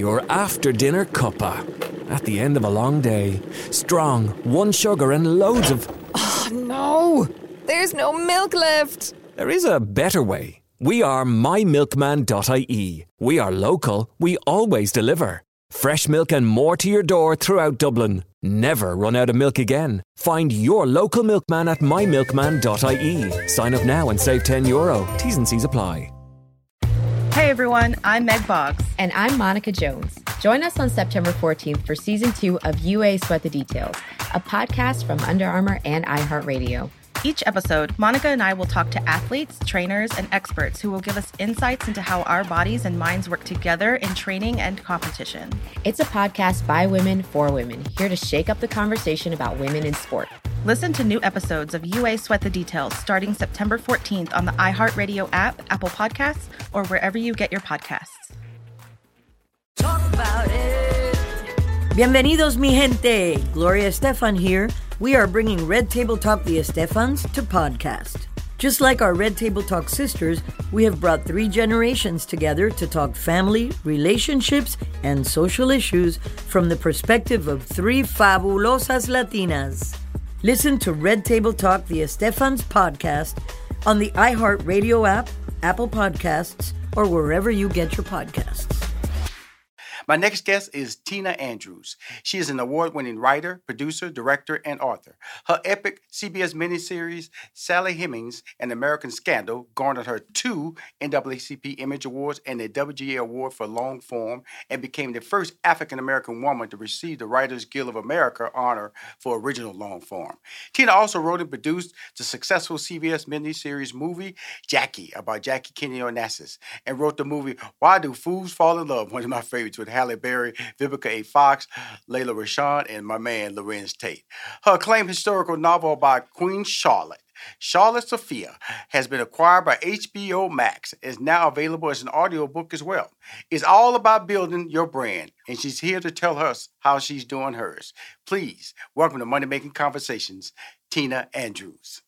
your after dinner cuppa. At the end of a long day, strong, one sugar, and loads of. Oh no! There's no milk left! There is a better way. We are mymilkman.ie. We are local, we always deliver. Fresh milk and more to your door throughout Dublin. Never run out of milk again. Find your local milkman at mymilkman.ie. Sign up now and save 10 euro. T's and C's apply. Hey everyone, I'm Meg Boggs. And I'm Monica Jones. Join us on September 14th for season two of UA Sweat the Details, a podcast from Under Armour and iHeartRadio. Each episode, Monica and I will talk to athletes, trainers, and experts who will give us insights into how our bodies and minds work together in training and competition. It's a podcast by women for women, here to shake up the conversation about women in sport. Listen to new episodes of UA Sweat the Details starting September 14th on the iHeartRadio app, Apple Podcasts, or wherever you get your podcasts. Talk about it. Bienvenidos, mi gente. Gloria Estefan here. We are bringing Red Table Talk the Estefans to podcast. Just like our Red Table Talk sisters, we have brought three generations together to talk family, relationships, and social issues from the perspective of three fabulosas Latinas. Listen to Red Table Talk the Estefans podcast on the iHeartRadio app, Apple Podcasts, or wherever you get your podcasts. My next guest is Tina Andrews. She is an award winning writer, producer, director, and author. Her epic CBS miniseries, Sally Hemings An American Scandal, garnered her two NAACP Image Awards and a WGA Award for long form and became the first African American woman to receive the Writers Guild of America honor for original long form. Tina also wrote and produced the successful CBS miniseries movie Jackie about Jackie Kennedy Onassis and wrote the movie Why Do Fools Fall in Love, one of my favorites with Halle Berry, Vivica A. Fox, Lela Rochon, and my man Larenz Tate. Her acclaimed historical novel about Queen Charlotte. Charlotte Sophia has been acquired by HBO Max. is now available as an audiobook as well. It's all about building your brand, and she's here to tell us how she's doing hers. Please welcome to Money Making Conversations, Tina Andrews.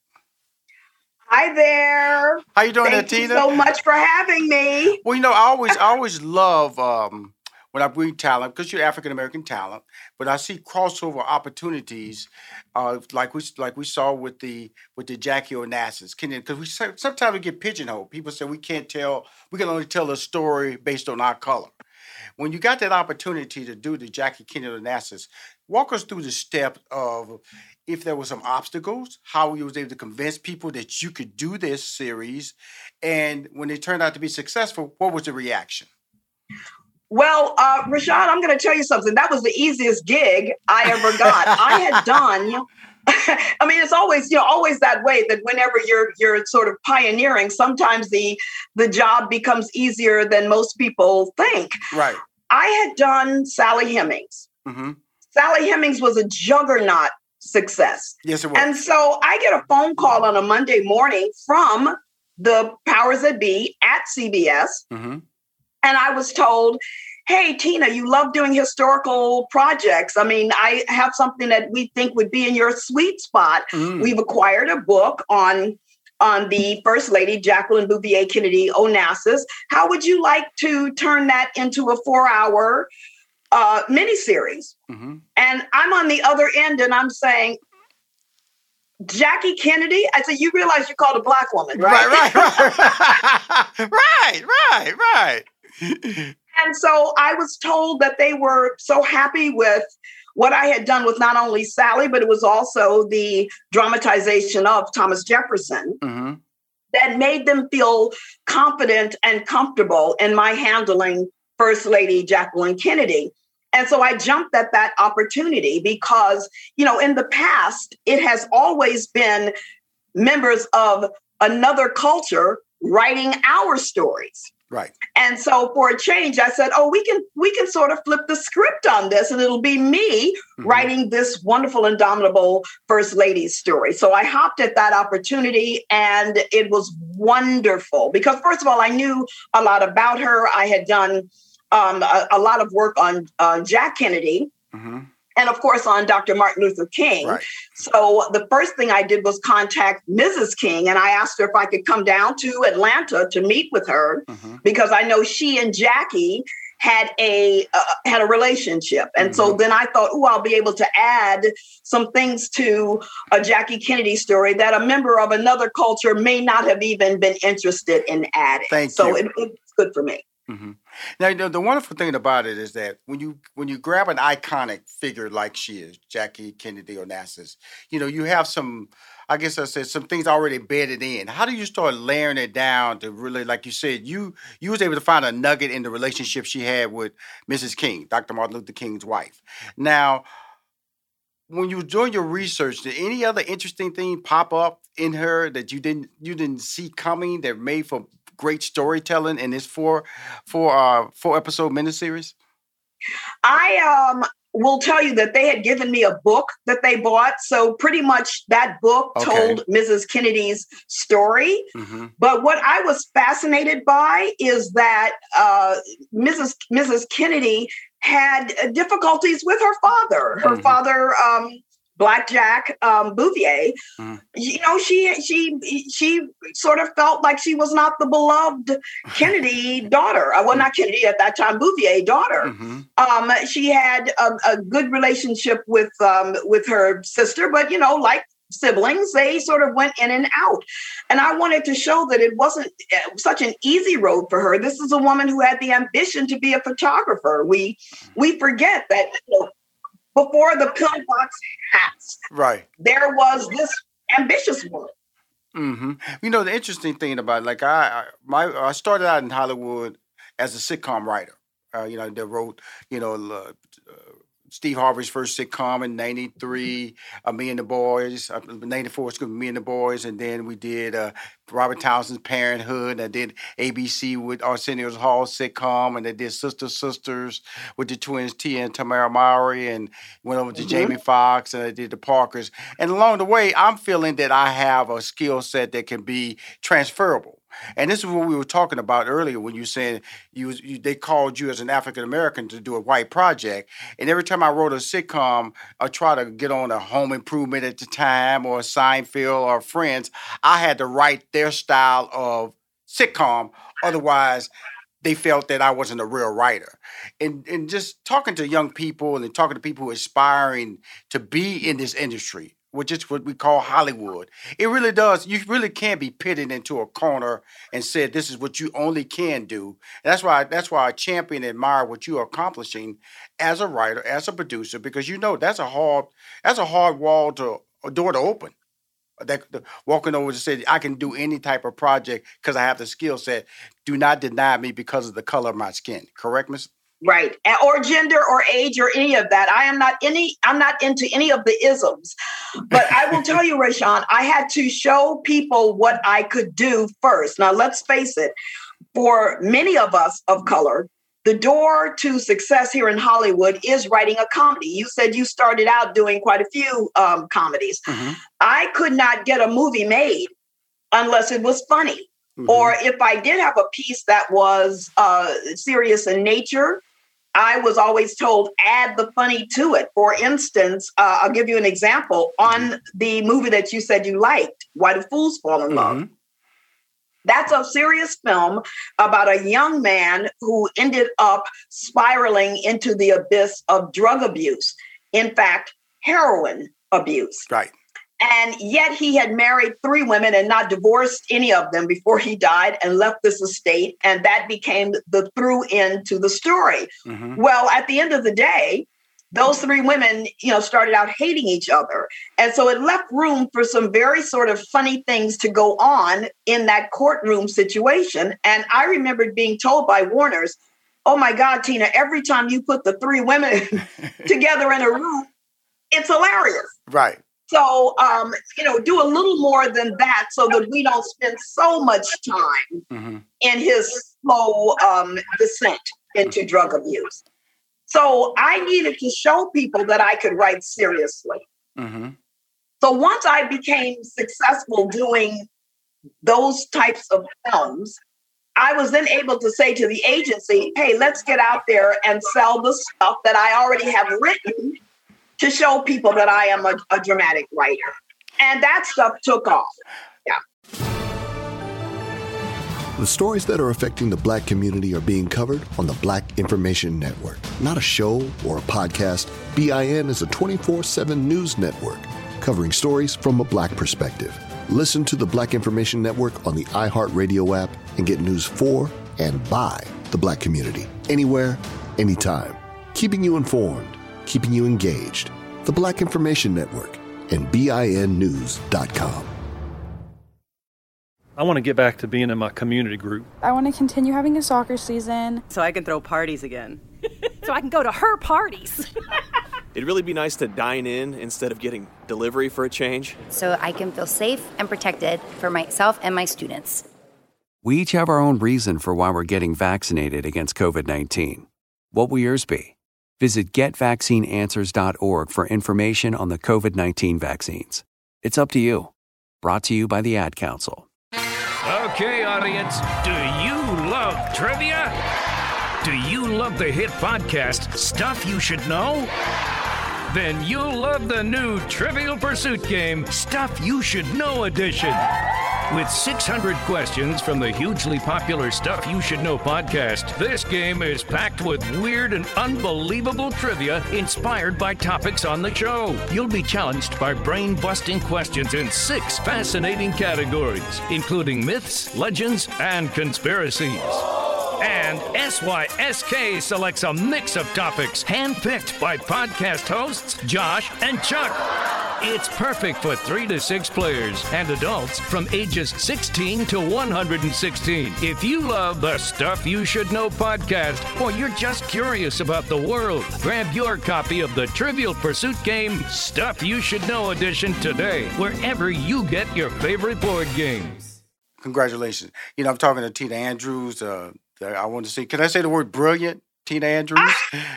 Hi there. How you doing, Thank there, you Tina? so much for having me. Well, you know, I always, I always love um, when I bring talent because you're African American talent, but I see crossover opportunities, uh, like we like we saw with the with the Jackie Onassis. Because we sometimes we get pigeonholed. People say we can't tell, we can only tell a story based on our color. When you got that opportunity to do the Jackie Kennedy Onassis, walk us through the step of if there were some obstacles, how you was able to convince people that you could do this series, and when it turned out to be successful, what was the reaction? Well, uh, Rashad, I'm going to tell you something. That was the easiest gig I ever got. I had done. I mean, it's always you know always that way that whenever you're you're sort of pioneering, sometimes the the job becomes easier than most people think. Right. I had done Sally Hemings. Mm-hmm. Sally Hemings was a juggernaut success. Yes, it was. And so I get a phone call on a Monday morning from the powers that be at CBS. Mm-hmm. And I was told, hey, Tina, you love doing historical projects. I mean, I have something that we think would be in your sweet spot. Mm. We've acquired a book on on the First Lady, Jacqueline Bouvier Kennedy Onassis. How would you like to turn that into a four hour uh, miniseries? Mm-hmm. And I'm on the other end and I'm saying, Jackie Kennedy? I said, you realize you called a black woman, right? Right, right, right. right, right, right. And so I was told that they were so happy with what I had done with not only Sally, but it was also the dramatization of Thomas Jefferson Mm-hmm. that made them feel confident and comfortable in my handling First Lady Jacqueline Kennedy. And so I jumped at that opportunity because, you know, in the past, it has always been members of another culture writing our stories. Right. And so for a change, I said, "Oh, we can we can sort of flip the script on this, and it'll be me Mhm. writing this wonderful, indomitable first lady story." So I hopped at that opportunity, and it was wonderful because first of all, I knew a lot about her. I had done um, a, a lot of work on uh, Jack Kennedy, Mm-hmm. And of course on Dr. Martin Luther King. Right. So the first thing I did was contact Mrs. King, and I asked her if I could come down to Atlanta to meet with her Mm-hmm. because I know she and Jackie had a uh, had a relationship, and mm-hmm. so then I thought, oh, I'll be able to add some things to a Jackie Kennedy story that a member of another culture may not have even been interested in adding. Thank so you. It, it's good for me. Mm-hmm. Now, you know, the wonderful thing about it is that when you when you grab an iconic figure like she is, Jackie Kennedy Onassis, you know, you have some I guess I said some things already bedded in. How do you start layering it down to really, like you said, you you was able to find a nugget in the relationship she had with Mrs. King, Dr. Martin Luther King's wife. Now, when you were doing your research, did any other interesting thing pop up in her that you didn't you didn't see coming that made for great storytelling in this four four uh four episode miniseries? I um will tell you that they had given me a book that they bought. So pretty much that book okay. told Mrs. Kennedy's story. Mm-hmm. But what I was fascinated by is that uh, Mrs. Mrs. Kennedy had difficulties with her father. Her mm-hmm. father um, Blackjack um, Bouvier, mm. you know, she she she sort of felt like she was not the beloved Kennedy daughter. Uh, well, not Kennedy at that time, Bouvier daughter. Mm-hmm. Um, she had a, a, good relationship with um, with her sister, but you know, like siblings, they sort of went in and out. And I wanted to show that it wasn't uh, such an easy road for her. This is a woman who had the ambition to be a photographer. We we forget that you know, before the pillbox hats. Right. There was this ambitious woman. Mm-hmm. You know the interesting thing about it, like I, I my I started out in Hollywood as a sitcom writer. Uh, you know, they wrote you know uh, Steve Harvey's first sitcom in '93, uh, Me and the Boys. Uh, '94 was Me and the Boys, and then we did uh, Robert Townsend's Parenthood. I did ABC with Arsenio's Hall sitcom, and I did Sister Sisters with the twins Tia and Tamera Mowry, and went over to mm-hmm. Jamie Foxx, and I did the Parkers. And along the way, I'm feeling that I have a skill set that can be transferable. And this is what we were talking about earlier when you said you, you they called you as an African American to do a white project. And every time I wrote a sitcom, I try to get on a Home Improvement at the time or a Seinfeld or Friends, I had to write their style of sitcom. Otherwise, they felt that I wasn't a real writer. And and just talking to young people and talking to people who are aspiring to be in this industry, which is what we call Hollywood. It really does. You really can't be pitted into a corner and said this is what you only can do. That's why that's why I champion and admire what you are accomplishing as a writer, as a producer, because you know that's a hard that's a hard wall to a door to open. That walking over to say I can do any type of project because I have the skill set. Do not deny me because of the color of my skin. Correct, Miss? Right. Or gender or age or any of that. I am not any, I'm not into any of the isms. But I will tell you, Rushion, I had to show people what I could do first. Now, let's face it, for many of us of color, the door to success here in Hollywood is writing a comedy. You said you started out doing quite a few um, comedies. Mm-hmm. I could not get a movie made unless it was funny. Mm-hmm. Or if I did have a piece that was uh, serious in nature, I was always told add the funny to it. For instance, uh, I'll give you an example on the movie that you said you liked, Why Do Fools Fall in Love? Mm-hmm. That's a serious film about a young man who ended up spiraling into the abyss of drug abuse. In fact, heroin abuse. Right. And yet he had married three women and not divorced any of them before he died and left this estate. And that became the through end to the story. Mm-hmm. Well, at the end of the day, those three women, you know, started out hating each other. And so it left room for some very sort of funny things to go on in that courtroom situation. And I remembered being told by Warner's, oh my God, Tina, every time you put the three women together in a room, it's hilarious. Right. So, um, you know, do a little more than that so that we don't spend so much time mm-hmm. in his slow um, descent into drug abuse. So I needed to show people that I could write seriously. Mm-hmm. So once I became successful doing those types of films, I was then able to say to the agency, hey, let's get out there and sell the stuff that I already have written to show people that I am a, a dramatic writer. And that stuff took off. Yeah. The stories that are affecting the black community are being covered on the Black Information Network. Not a show or a podcast, BIN is a 24 7 news network covering stories from a black perspective. Listen to the Black Information Network on the iHeartRadio app and get news for and by the black community anywhere, anytime. Keeping you informed, keeping you engaged. The Black Information Network and BINnews.com. I want to get back to being in my community group. I want to continue having a soccer season. So I can throw parties again. so I can go to her parties. It'd really be nice to dine in instead of getting delivery for a change. So I can feel safe and protected for myself and my students. We each have our own reason for why we're getting vaccinated against COVID 19. What will yours be? Visit getvaccineanswers.org for information on the COVID 19 vaccines. It's up to you. Brought to you by the Ad Council. Okay, audience, do you love trivia? Do you love the hit podcast, Stuff You Should Know? Then you'll love the new Trivial Pursuit game, Stuff You Should Know Edition. With 600 questions from the hugely popular Stuff You Should Know podcast, this game is packed with weird and unbelievable trivia inspired by topics on the show. You'll be challenged by brain busting questions in six fascinating categories, including myths, legends, and conspiracies. And SYSK selects a mix of topics handpicked by podcast hosts Josh and Chuck. It's perfect for three to six players and adults from ages 16 to 116. If you love the Stuff You Should Know podcast, or you're just curious about the world, grab your copy of the Trivial Pursuit game Stuff You Should Know edition today, wherever you get your favorite board games. Congratulations. You know, I'm talking to Tina Andrews. Uh, I want to say, can I say the word brilliant? Tina Andrews,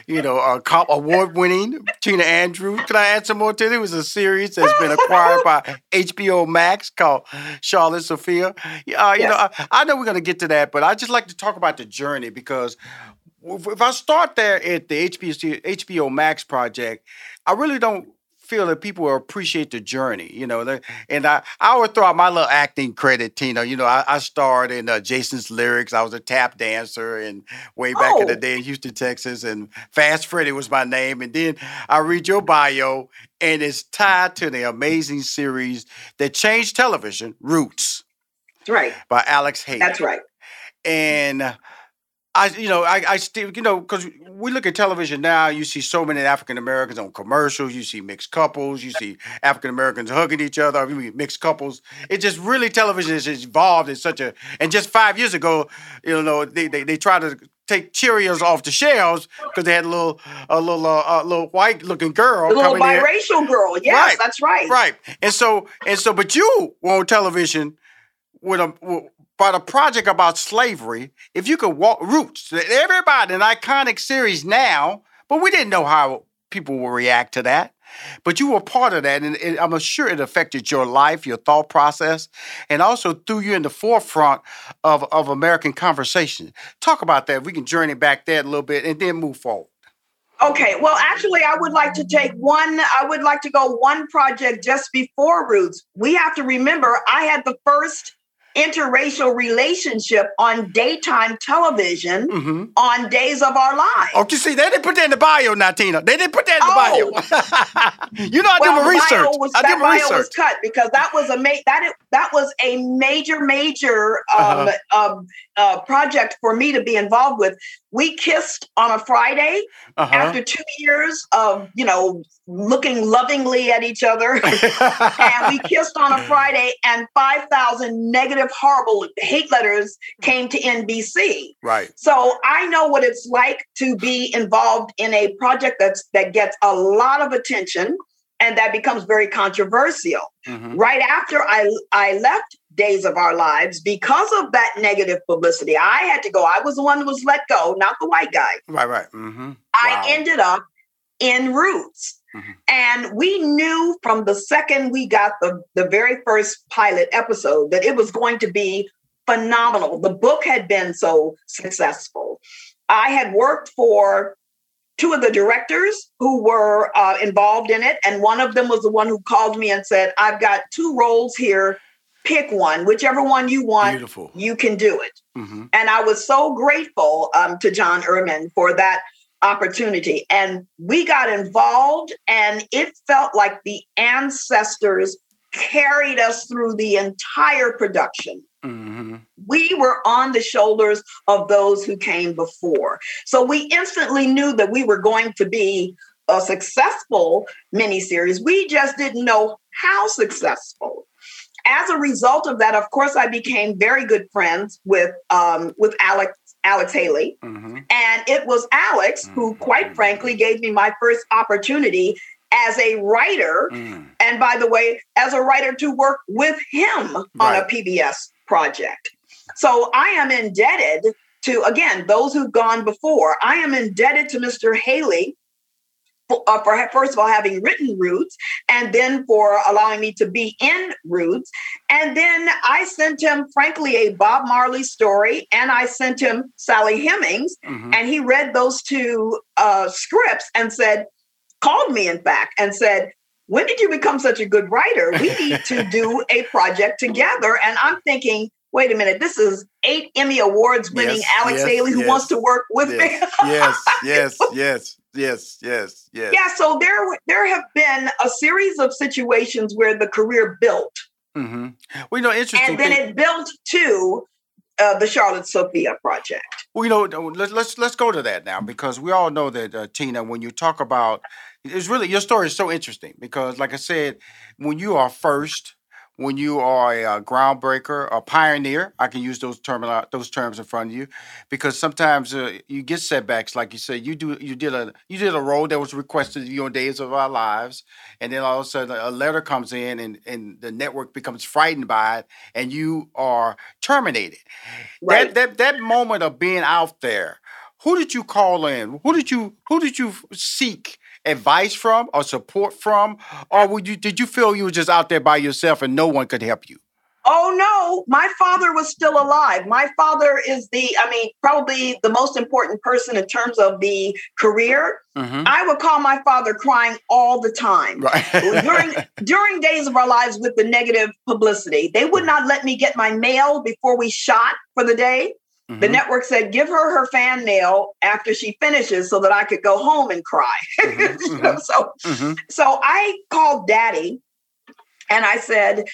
you know, uh, cop award winning Tina Andrews. Can I add some more to it? It was a series that's been acquired by HBO Max called Charlotte Sophia. Uh, you yes. know, I, I, know we're going to get to that, but I just like to talk about the journey because if I start there at the HBO, HBO Max project, I really don't feel that people will appreciate the journey, you know. And I, I would throw out my little acting credit, Tina. You know, I, I starred in uh, Jason's Lyrics. I was a tap dancer, and way back oh. in the oh. day in Houston, Texas. And Fast Freddy was my name. And then I read your bio, and it's tied to the amazing series that changed television, Roots. That's right. By Alex Haley. That's right. And I, you know, I, I still, you know, because we look at television now, you see so many African Americans on commercials, you see mixed couples, you see African Americans hugging each other, I mean, mixed couples. It just really, television has evolved in such a, and just five years ago, you know, they, they, they tried to take Cheerios off the shelves because they had a little a little uh, a little white looking girl, a little biracial in. girl. Yes, right. that's right. Right, and so and so, but you were on television with a but a project about slavery, if you could walk roots, everybody, an iconic series now, but we didn't know how people would react to that. But you were part of that, and it, I'm sure it affected your life, your thought process, and also threw you in the forefront of, of American conversation. Talk about that. We can journey back there a little bit and then move forward. Okay, well, actually, I would like to take one, I would like to go one project just before Roots. We have to remember I had the first interracial relationship on daytime television mm-hmm. on Days of Our Lives. Okay, see, they didn't put that in the bio, Natina. They didn't put that in the oh. bio. you know, I well, did my research. Was, I did my research. was cut because that was a ma- that that was a major, major um, uh-huh. um, uh, project for me to be involved with. We kissed on a Friday uh-huh. after two years of you know looking lovingly at each other, and we kissed on a Friday, and five thousand negative, horrible hate letters came to NBC. Right. So I know what it's like to be involved in a project that's that gets a lot of attention and that becomes very controversial. Mm-hmm. Right after I I left days of our lives because of that negative publicity. I had to go. I was the one who was let go, not the white guy. Right, right. Mm-hmm. Wow. I ended up in Roots. Mm-hmm. And we knew from the second we got the, the very first pilot episode that it was going to be phenomenal. The book had been so successful. I had worked for two of the directors who were uh, involved in it, and one of them was the one who called me and said, I've got two roles here pick one, whichever one you want. Beautiful. You can do it. Mhm. And I was so grateful um, to John Erman for that opportunity. And we got involved, and it felt like the ancestors carried us through the entire production. Mhm. We were on the shoulders of those who came before. So we instantly knew that we were going to be a successful miniseries. We just didn't know how successful. As a result of that, of course, I became very good friends with um, with Alex Alex Haley, Mm-hmm. and it was Alex who, quite frankly, gave me my first opportunity as a writer. Mm. And by the way, as a writer to work with him on a PBS project. So I am indebted to, again, those who've gone before. I am indebted to Mr. Haley for, uh, for first of all having written Roots, and then for allowing me to be in Roots. And then I sent him, frankly, a Bob Marley story, and I sent him Sally Hemings, Mm-hmm. and he read those two uh, scripts and said, called me, in fact, and said, when did you become such a good writer? We need to do a project together. And I'm thinking, wait a minute, this is eight Emmy Awards winning Yes, Alex yes, Haley who yes, wants to work with me. Yes, yes, yes, yes, yes, yes. Yeah, so there there have been a series of situations where the career built, Mm-hmm. Well, you know, interesting. and then thing- it built to uh, the Charlotte Sophia project. Well, you know, let's let's let's go to that now because we all know that uh, Tina, when you talk about, it's really your story is so interesting because, like I said, when you are first, when you are a, groundbreaker, a pioneer, I can use those term those terms in front of you, because sometimes uh, you get setbacks, like you said, you do you did a you did a role that was requested of you on Days of Our Lives, and then all of a sudden a letter comes in, and and the network becomes frightened by it, and you are terminated. That that that moment of being out there, who did you call in? Who did you who did you seek advice from or support from, or would you did you feel you were just out there by yourself and no one could help you? Oh no, my father was still alive. My father is the, I mean, probably the most important person in terms of the career. Mm-hmm. I would call my father crying all the time. Right. during during days of our lives with the negative publicity, they would not let me get my mail before we shot for the day. Mm-hmm. The network said, "Give her her fan mail after she finishes, so that I could go home and cry." You know, so, Mm-hmm. so I called Daddy, and I said,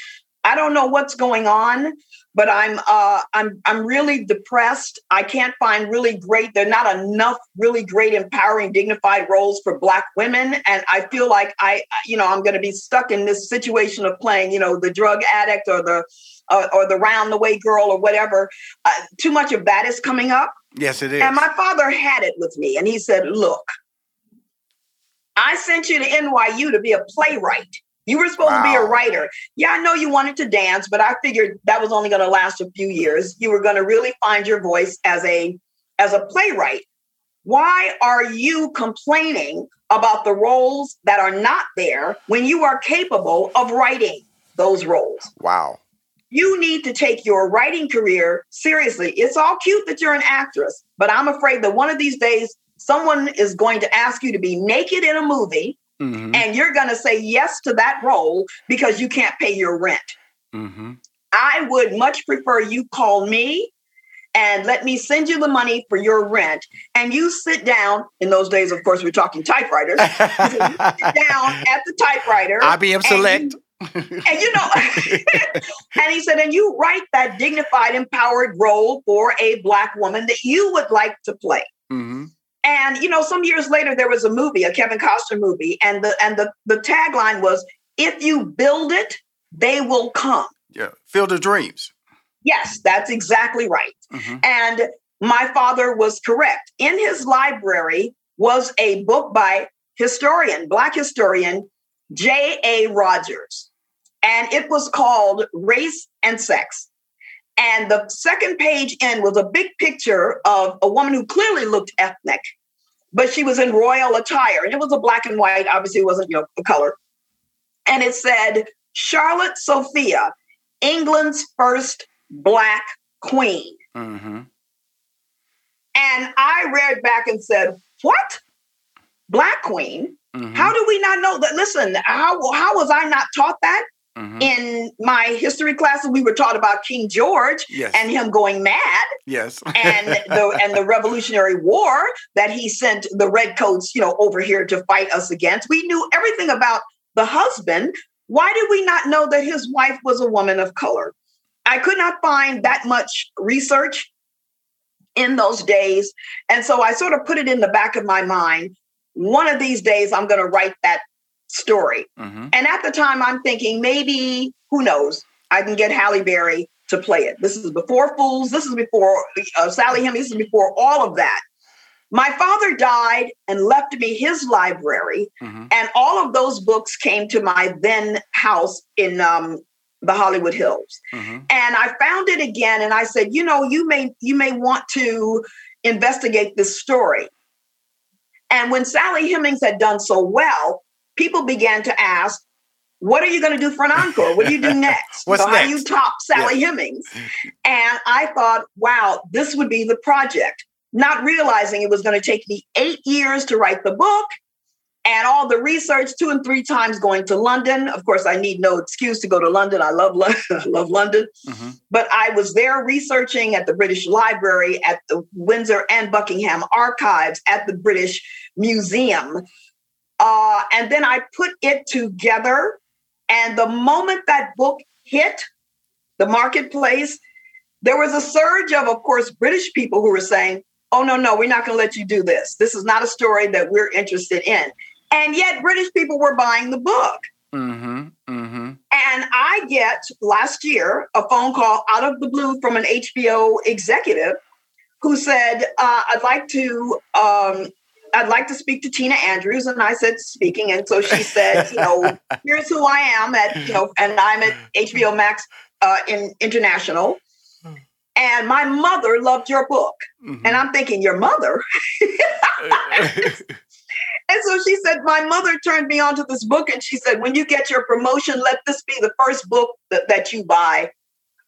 "I don't know what's going on, but I'm uh, I'm I'm really depressed. I can't find really great. There are not enough really great, empowering, dignified roles for Black women, and I feel like I, you know, I'm going to be stuck in this situation of playing, you know, the drug addict or the uh, or the round the way girl or whatever. Uh, too much of that is coming up." Yes, it is. And my father had it with me, and he said, Look, I sent you to NYU to be a playwright. You were supposed to be a writer. Yeah, I know you wanted to dance, but I figured that was only going to last a few years. You were going to really find your voice as a as a playwright. Why are you complaining about the roles that are not there when you are capable of writing those roles? Wow. You need to take your writing career seriously. It's all cute that you're an actress, but I'm afraid that one of these days someone is going to ask you to be naked in a movie Mm-hmm. and you're going to say yes to that role because you can't pay your rent. Mm-hmm. I would much prefer you call me and let me send you the money for your rent and you sit down in those days of course we're talking typewriters you sit down at the typewriter IBM Select. you- and you know and he said and you write that dignified empowered role for a black woman that you would like to play Mm-hmm. and you know some years later there was a movie a kevin costner movie and the and the the tagline was if you build it they will come Yeah. Field of Dreams. yes that's exactly right Mm-hmm. and my father was correct. In his library was a book by historian, black historian J.A. Rogers, and it was called Race and Sex. And the second page in was a big picture of a woman who clearly looked ethnic, but she was in royal attire, and it was a black and white. Obviously, it wasn't you know the color. And it said Charlotte Sophia, England's first black queen. Mm-hmm. And I read back and said, What? Black Queen? Mm-hmm. How do we not know that? Listen, how, how was I not taught that? Mm-hmm. In my history classes, we were taught about King George yes. and him going mad. Yes. and the and the Revolutionary War that he sent the redcoats, you know, over here to fight us against. We knew everything about the husband. Why did we not know that his wife was a woman of color? I could not find that much research in those days. And so I sort of put it in the back of my mind. One of these days, I'm going to write that story. Mm-hmm. And at the time, I'm thinking maybe, who knows, I can get Halle Berry to play it. This is before Fools. This is before uh, Sally Hemings. This is before all of that. My father died and left me his library, mm-hmm. and all of those books came to my then house in um, the Hollywood Hills. Mm-hmm. And I found it again, and I said, you know, you may you may want to investigate this story. And when Sally Hemings had done so well, people began to ask, what are you going to do for an encore? What do you do next? What's so next? how do you top Sally yeah. Hemings? And I thought, wow, this would be the project. Not realizing it was going to take me eight years to write the book and all the research two and three times going to London. Of course, I need no excuse to go to London. I love London. I love London. Mm-hmm. But I was there researching at the British Library, at the Windsor and Buckingham Archives, at the British Museum. Uh, and then I put it together. And the moment that book hit the marketplace, there was a surge of, of course, British people who were saying, oh, no, no, we're not going to let you do this. This is not a story that we're interested in. And yet, British people were buying the book. Mm-hmm, mm-hmm. And I get last year a phone call out of the blue from an HBO executive who said, uh, I'd like to um, I'd like to speak to Tina Andrews. And I said, speaking. And so she said, you know, here's who I am at, you know, and I'm at HBO Max uh, in International. And my mother loved your book. Mm-hmm. And I'm thinking, your mother? and so she said, my mother turned me onto this book. And she said, when you get your promotion, let this be the first book that, that you buy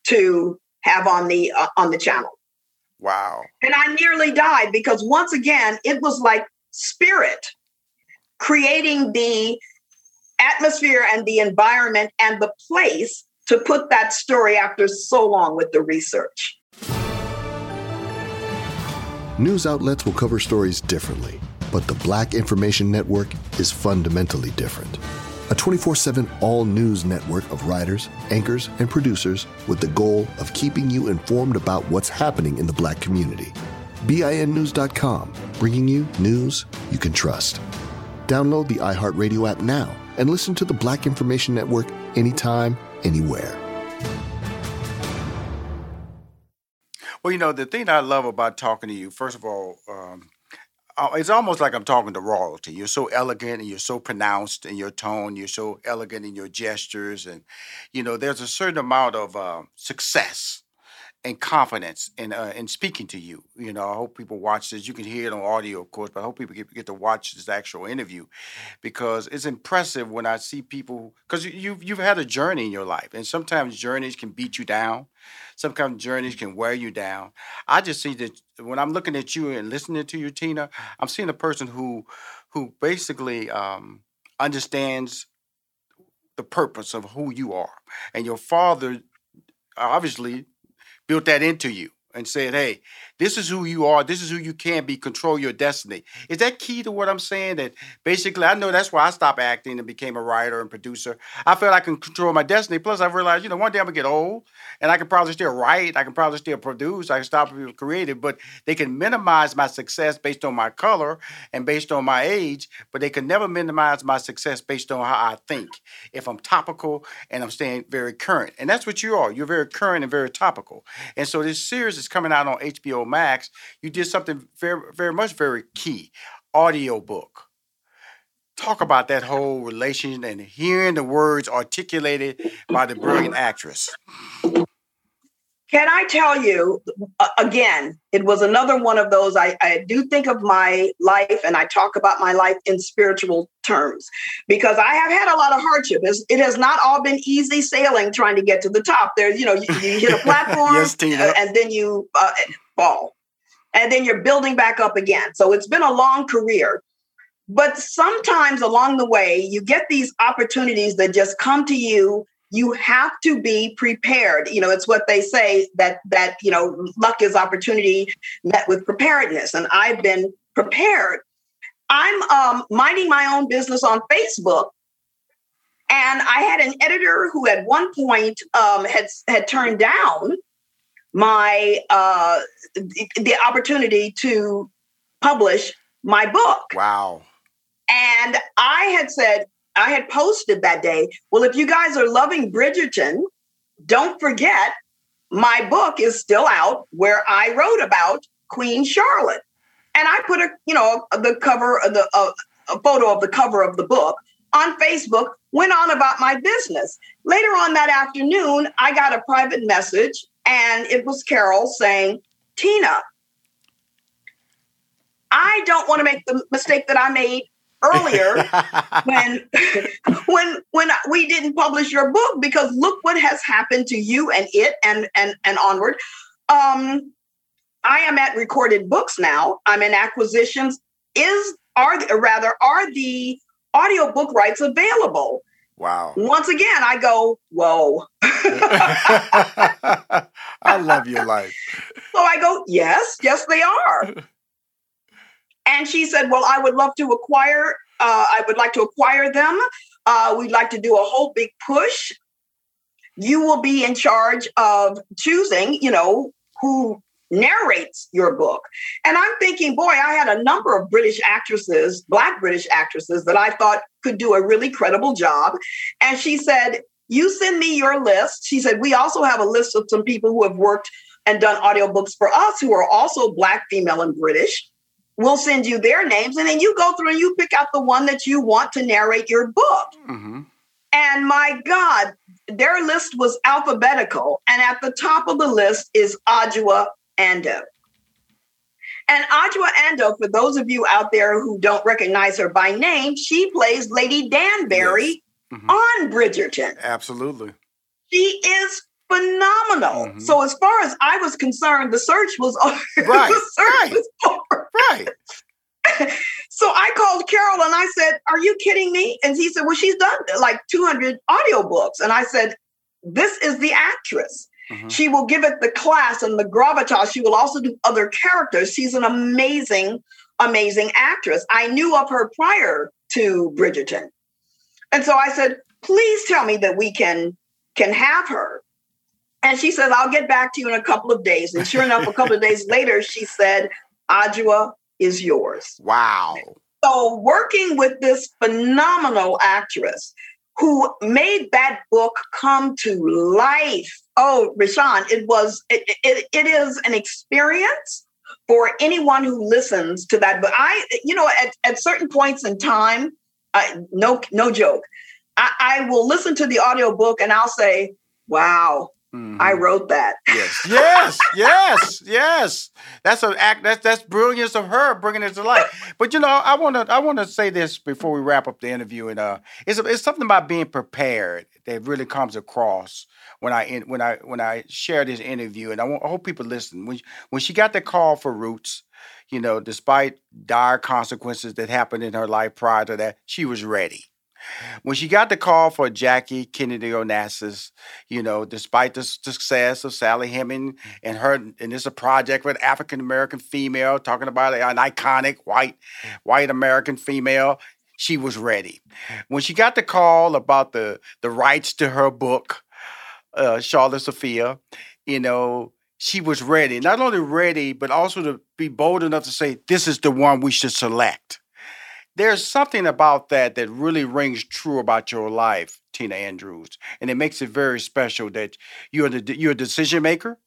to have on the uh, on the channel. Wow. And I nearly died because once again, it was like spirit, creating the atmosphere and the environment and the place to put that story after so long with the research. News outlets will cover stories differently, but the Black Information Network is fundamentally different. A 24 7 all news network of writers, anchors, and producers with the goal of keeping you informed about what's happening in the black community. BINnews.com, bringing you news you can trust. Download the iHeartRadio app now and listen to the Black Information Network anytime, anywhere. Well, you know, the thing I love about talking to you, first of all, um, uh, it's almost like I'm talking to royalty. You're so elegant and you're so pronounced in your tone. You're so elegant in your gestures. And, you know, there's a certain amount of uh, success and confidence in uh, in speaking to you. You know, I hope people watch this. You can hear it on audio, of course, but I hope people get, get to watch this actual interview because it's impressive when I see people because you've you've had a journey in your life, and sometimes journeys can beat you down. Sometimes journeys can wear you down. I just see that when I'm looking at you and listening to you, Tina, I'm seeing a person who who basically um, understands the purpose of who you are, and your father obviously built that into you and said, hey, this is who you are. This is who you can be. Control your destiny. Is that key to what I'm saying? That basically, I know that's why I stopped acting and became a writer and producer. I felt I can control my destiny. Plus, I realized, you know, one day I'm gonna get old and I can probably still write. I can probably still produce. I can stop being creative, but they can minimize my success based on my color and based on my age, but they can never minimize my success based on how I think. If I'm topical and I'm staying very current, and that's what you are. You're very current and very topical. And so this series is coming out on HBO Max, you did something very, very much very key audiobook. Talk about that whole relation and hearing the words articulated by the brilliant actress. Can I tell you again? It was another one of those. I, I do think of my life and I talk about my life in spiritual terms because I have had a lot of hardship. It's, it has not all been easy sailing trying to get to the top. There, you know, you, you hit a platform yes, uh, and then you uh, fall and then you're building back up again. So it's been a long career. But sometimes along the way, you get these opportunities that just come to you you have to be prepared. You know, it's what they say that that you know luck is opportunity met with preparedness, and I've been prepared. I'm um, minding my own business on Facebook, and I had an editor who at one point um, had had turned down my uh, the, the opportunity to publish my book. Wow. And I had said, I had posted that day, well, if you guys are loving Bridgerton, don't forget my book is still out where I wrote about Queen Charlotte. And I put a, you know, the cover of the uh, a photo of the cover of the book on Facebook, went on about my business. Later on that afternoon, I got a private message and it was Carol saying, Tina, I don't want to make the mistake that I made earlier when when when we didn't publish your book because look what has happened to you and it and and and onward. Um, I am at recorded books now. I'm in acquisitions. Is are rather are the audiobook rights available? Wow. Once again, I go, whoa. I love your life. So I go, yes, yes, they are. And she said, well, I would love to acquire, uh, I would like to acquire them. Uh, we'd like to do a whole big push. You will be in charge of choosing, you know, who narrates your book. And I'm thinking, boy, I had a number of British actresses, Black British actresses, that I thought could do a really credible job. And she said, You send me your list. She said, We also have a list of some people who have worked and done audiobooks for us who are also Black, female, and British. We'll send you their names, and then you go through and you pick out the one that you want to narrate your book. Mm-hmm. And my God, their list was alphabetical. And at the top of the list is Adjoa Andoh. And Adjoa Andoh, for those of you out there who don't recognize her by name, she plays Lady Danbury yes. Mm-hmm. on Bridgerton. Absolutely. She is phenomenal. Mm-hmm. So as far as I was concerned, the search was over. Right. right. Was over. Right. so I called Carol and I said, Are you kidding me? And he said, Well, she's done like 200 audiobooks. And I said, This is the actress. Mm-hmm. She will give it the class and the gravitas. She will also do other characters. She's an amazing, amazing actress. I knew of her prior to Bridgerton. And so I said, please tell me that we can can have her. And she says, I'll get back to you in a couple of days. And sure enough, a couple of days later, she said, Adjoa is yours. Wow. So working with this phenomenal actress, who made that book come to life. Oh, Rushion, it was it, it, it is an experience for anyone who listens to that. But I, you know, at, at certain points in time, I, no no joke, I, I will listen to the audiobook and I'll say, "Wow, Mm-hmm. I wrote that. Yes, yes, yes, yes. That's an act. That's that's brilliance of her bringing it to life. But you know, I want to I want to say this before we wrap up the interview, and uh, it's it's something about being prepared that really comes across when I when I when I share this interview, and I, want, I hope people listen. When when she got the call for Roots, you know, despite dire consequences that happened in her life prior to that, she was ready. When she got the call for Jackie Kennedy Onassis, you know, despite the success of Sally Hemings and her, and it's a project with African American female talking about an iconic white white American female, she was ready. When she got the call about the the rights to her book, uh, Charlotte Sophia, you know, she was ready. Not only ready, but also to be bold enough to say, "This is the one we should select." there's something about that that really rings true about your life, Tina Andrews, and it makes it very special that you're the you're a decision maker.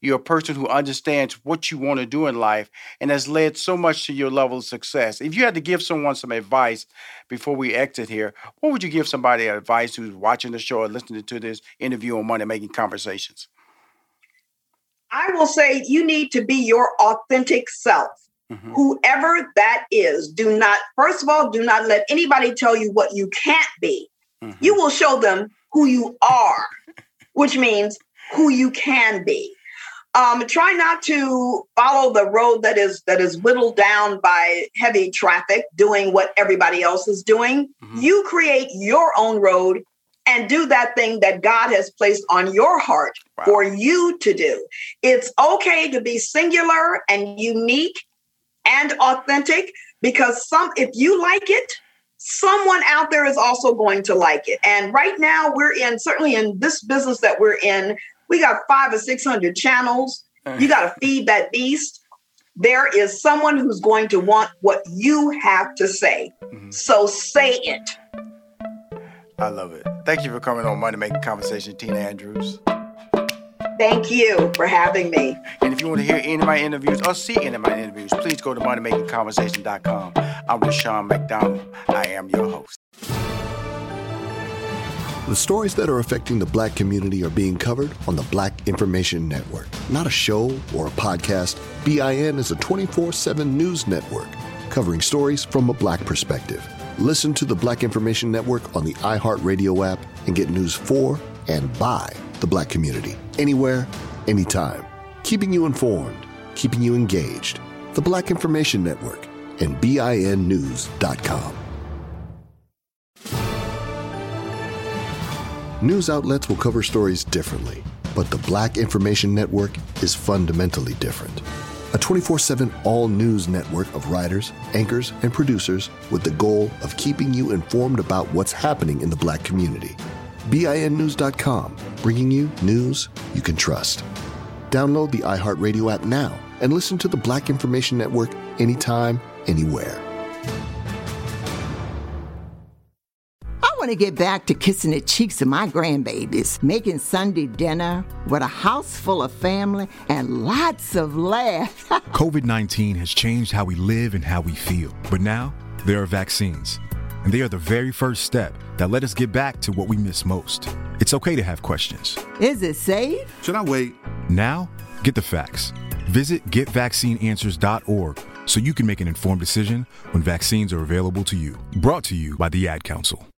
You're a person who understands what you want to do in life and has led so much to your level of success. If you had to give someone some advice before we exit here, what would you give somebody advice who's watching the show or listening to this interview on Money Making Conversations? I will say you need to be your authentic self. Mm-hmm. Whoever that is, do not, first of all, do not let anybody tell you what you can't be. Mm-hmm. You will show them who you are, which means who you can be. Um, try not to follow the road that is that is whittled down by heavy traffic, doing what everybody else is doing. Mm-hmm. You create your own road and do that thing that God has placed on your heart wow. for you to do. It's okay to be singular and unique and authentic because some if you like it, someone out there is also going to like it. And right now we're in certainly in this business that we're in, we got 5 or 600 channels. Mm. You got to feed that beast. There is someone who's going to want what you have to say. Mm-hmm. So say it. I love it. Thank you for coming on Money Making Conversation, Tina Andrews. Thank you for having me. And if you want to hear any of my interviews or see any of my interviews, please go to moneymakingconversation.com. I'm Rushion McDonald. I am your host. The stories that are affecting the black community are being covered on the Black Information Network. Not a show or a podcast, BIN is a 24 7 news network covering stories from a black perspective. Listen to the Black Information Network on the iHeartRadio app and get news for and by the black community anywhere, anytime. Keeping you informed, keeping you engaged. The Black Information Network and BINnews.com. News outlets will cover stories differently, but the Black Information Network is fundamentally different a 24 7 all news network of writers, anchors, and producers with the goal of keeping you informed about what's happening in the black community. BINnews.com, bringing you news you can trust. Download the iHeartRadio app now and listen to the Black Information Network anytime, anywhere. Want to get back to kissing the cheeks of my grandbabies, making Sunday dinner with a house full of family and lots of laughs. COVID 19 has changed how we live and how we feel. But now, there are vaccines. And they are the very first step that let us get back to what we miss most. It's okay to have questions. Is it safe? Should I wait? Now, get the facts. Visit getvaccineanswers.org so you can make an informed decision when vaccines are available to you. Brought to you by the Ad Council.